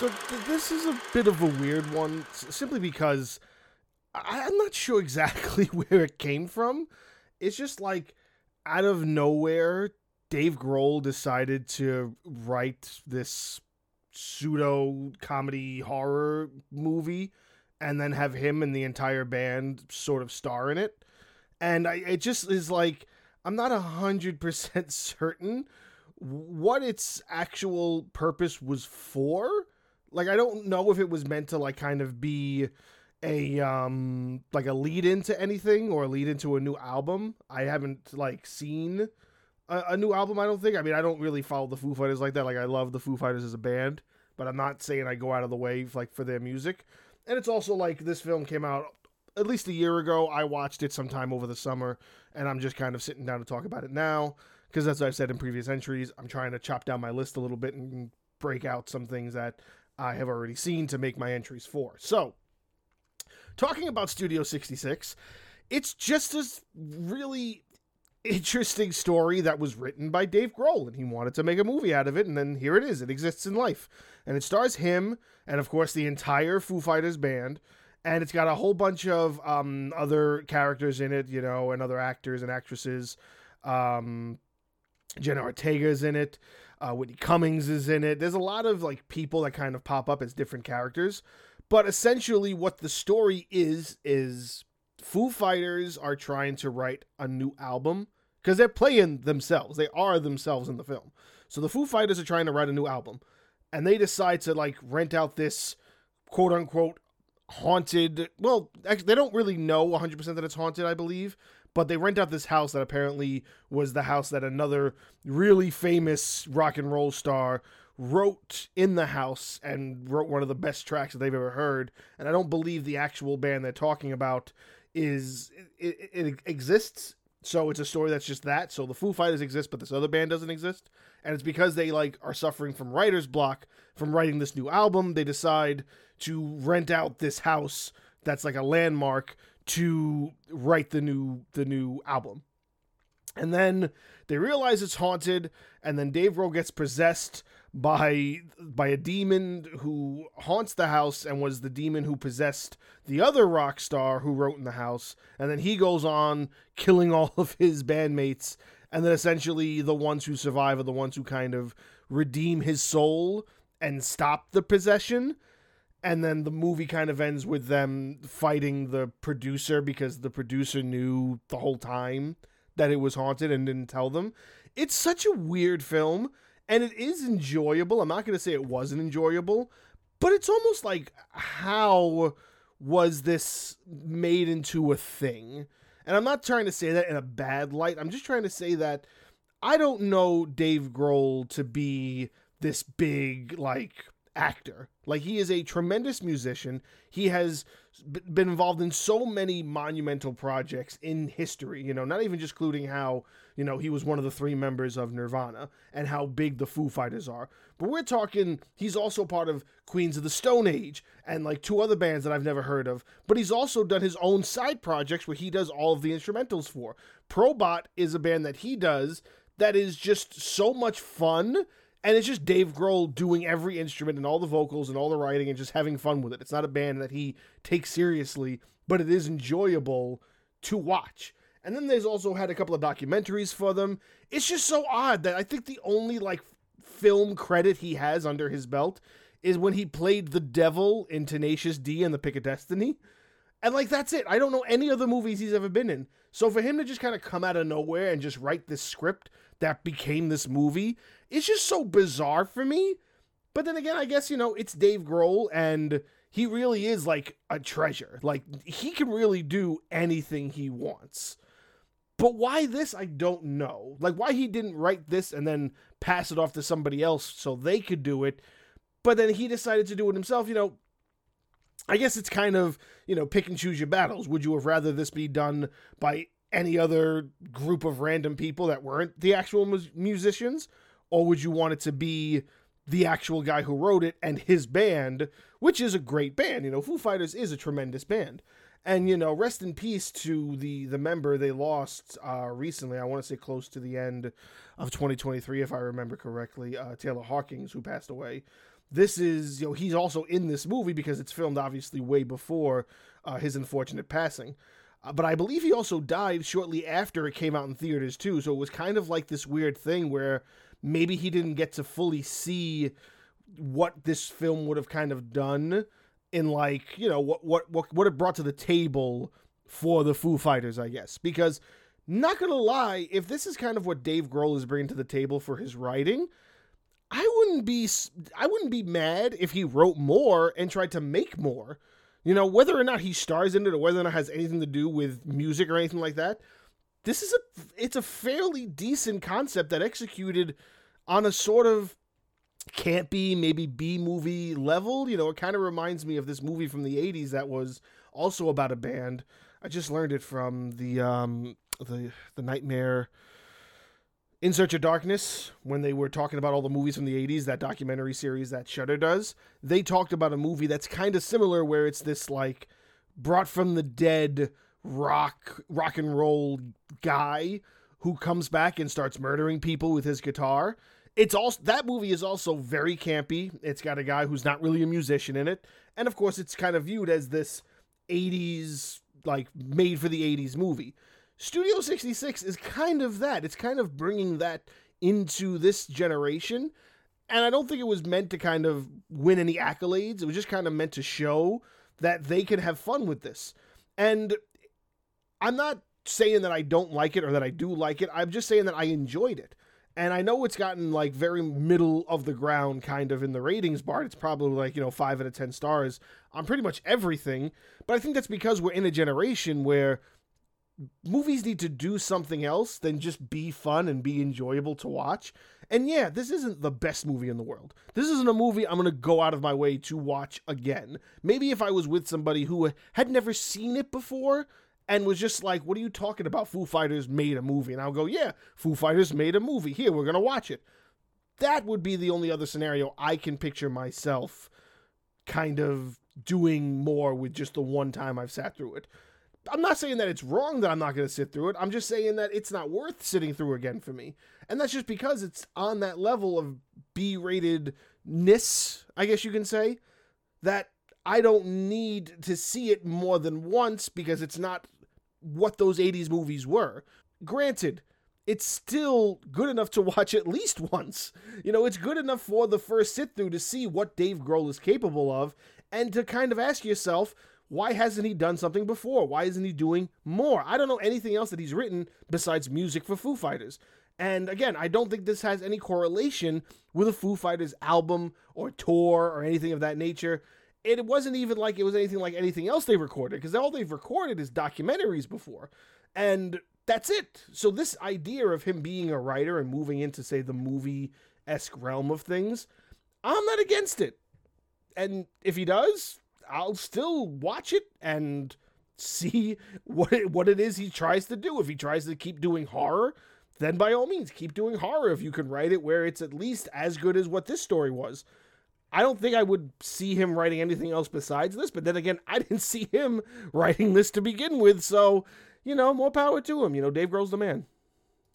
So th- this is a bit of a weird one, simply because I- I'm not sure exactly where it came from. It's just like out of nowhere, Dave Grohl decided to write this pseudo comedy horror movie and then have him and the entire band sort of star in it. And I, it just is like, I'm not a hundred percent certain what its actual purpose was for. Like, I don't know if it was meant to like kind of be a um like a lead into anything or lead into a new album. I haven't like seen a, a new album. I don't think. I mean, I don't really follow the Foo Fighters like that. Like, I love the Foo Fighters as a band, but I'm not saying I go out of the way like for their music. And it's also like this film came out at least a year ago. I watched it sometime over the summer, and I'm just kind of sitting down to talk about it now because, as I've said in previous entries, I'm trying to chop down my list a little bit and break out some things that I have already seen to make my entries for. So, talking about Studio 66, it's just a really interesting story that was written by Dave Grohl, and he wanted to make a movie out of it, and then here it is. It exists in life. And it stars him, and of course, the entire Foo Fighters band. And it's got a whole bunch of um, other characters in it, you know, and other actors and actresses. Um, Jenna Ortega's in it. Uh, Whitney Cummings is in it. There's a lot of like people that kind of pop up as different characters. But essentially, what the story is is Foo Fighters are trying to write a new album because they're playing themselves. They are themselves in the film. So the Foo Fighters are trying to write a new album, and they decide to like rent out this quote unquote haunted. Well, actually, they don't really know 100% that it's haunted, I believe, but they rent out this house that apparently was the house that another really famous rock and roll star wrote in the house and wrote one of the best tracks that they've ever heard. And I don't believe the actual band they're talking about is it, it, it exists. So it's a story that's just that. So the Foo Fighters exist, but this other band doesn't exist, and it's because they like are suffering from writer's block from writing this new album. They decide to rent out this house that's like a landmark to write the new the new album. And then they realize it's haunted, and then Dave Grohl gets possessed by by a demon who haunts the house and was the demon who possessed the other rock star who wrote in the house. And then he goes on killing all of his bandmates, and then essentially the ones who survive are the ones who kind of redeem his soul and stop the possession and then the movie kind of ends with them fighting the producer because the producer knew the whole time that it was haunted and didn't tell them. It's such a weird film and it is enjoyable. I'm not going to say it wasn't enjoyable, but it's almost like how was this made into a thing? And I'm not trying to say that in a bad light. I'm just trying to say that I don't know Dave Grohl to be this big like actor. Like he is a tremendous musician. He has b- been involved in so many monumental projects in history, you know, not even just including how, you know, he was one of the three members of Nirvana and how big the Foo Fighters are. But we're talking he's also part of Queens of the Stone Age and like two other bands that I've never heard of. But he's also done his own side projects where he does all of the instrumentals for. Probot is a band that he does that is just so much fun and it's just Dave Grohl doing every instrument and all the vocals and all the writing and just having fun with it. It's not a band that he takes seriously, but it is enjoyable to watch. And then there's also had a couple of documentaries for them. It's just so odd that I think the only like film credit he has under his belt is when he played the devil in Tenacious D and the Pick of Destiny. And like that's it. I don't know any other movies he's ever been in. So for him to just kind of come out of nowhere and just write this script that became this movie, it's just so bizarre for me. But then again, I guess you know it's Dave Grohl and he really is like a treasure. Like he can really do anything he wants. But why this, I don't know. Like why he didn't write this and then pass it off to somebody else so they could do it, but then he decided to do it himself. You know, I guess it's kind of, you know, pick and choose your battles. Would you have rather this be done by any other group of random people that weren't the actual mus- musicians? Or would you want it to be the actual guy who wrote it and his band, which is a great band? You know, Foo Fighters is a tremendous band. And, you know, rest in peace to the, the member they lost uh, recently. I want to say close to the end of 2023, if I remember correctly, uh, Taylor Hawkins, who passed away this is, you know, he's also in this movie because it's filmed obviously way before uh, his unfortunate passing. Uh, but I believe he also died shortly after it came out in theaters too. So it was kind of like this weird thing where maybe he didn't get to fully see what this film would have kind of done in like you know what what what what it brought to the table for the Foo Fighters, I guess. Because not gonna lie, if this is kind of what Dave Grohl is bringing to the table for his writing, I wouldn't be I wouldn't be mad if he wrote more and tried to make more. You know, whether or not he stars in it or whether or not it has anything to do with music or anything like that. This is a it's a fairly decent concept that executed on a sort of campy, maybe B movie level. You know, it kind of reminds me of this movie from the 80s that was also about a band. I just learned it from the um the the Nightmare in Search of Darkness, when they were talking about all the movies from the 80s, that documentary series that Shudder does, they talked about a movie that's kind of similar where it's this like brought from the dead rock rock and roll guy who comes back and starts murdering people with his guitar. It's also that movie is also very campy. It's got a guy who's not really a musician in it, and of course, it's kind of viewed as this 80s like made for the 80s movie. Studio 66 is kind of that. It's kind of bringing that into this generation. And I don't think it was meant to kind of win any accolades. It was just kind of meant to show that they could have fun with this. And I'm not saying that I don't like it or that I do like it. I'm just saying that I enjoyed it. And I know it's gotten like very middle of the ground kind of in the ratings bar. It's probably like, you know, five out of 10 stars on pretty much everything. But I think that's because we're in a generation where movies need to do something else than just be fun and be enjoyable to watch. And yeah, this isn't the best movie in the world. This isn't a movie I'm going to go out of my way to watch again. Maybe if I was with somebody who had never seen it before and was just like, What are you talking about? Foo Fighters made a movie. And I'll go, Yeah, Foo Fighters made a movie. Here, we're going to watch it. That would be the only other scenario I can picture myself kind of doing more with just the one time I've sat through it. I'm not saying that it's wrong that I'm not going to sit through it. I'm just saying that it's not worth sitting through again for me. And that's just because it's on that level of B ratedness, I guess you can say, that I don't need to see it more than once because it's not what those 80s movies were. Granted, it's still good enough to watch at least once. You know, it's good enough for the first sit through to see what Dave Grohl is capable of and to kind of ask yourself, why hasn't he done something before? Why isn't he doing more? I don't know anything else that he's written besides music for Foo Fighters. And again, I don't think this has any correlation with a Foo Fighters album or tour or anything of that nature. It wasn't even like it was anything like anything else they recorded because all they've recorded is documentaries before. And that's it. So, this idea of him being a writer and moving into, say, the movie esque realm of things, I'm not against it. And if he does, I'll still watch it and see what it, what it is he tries to do. If he tries to keep doing horror, then by all means keep doing horror if you can write it where it's at least as good as what this story was. I don't think I would see him writing anything else besides this, but then again, I didn't see him writing this to begin with, so you know, more power to him. You know, Dave Grohl's the man.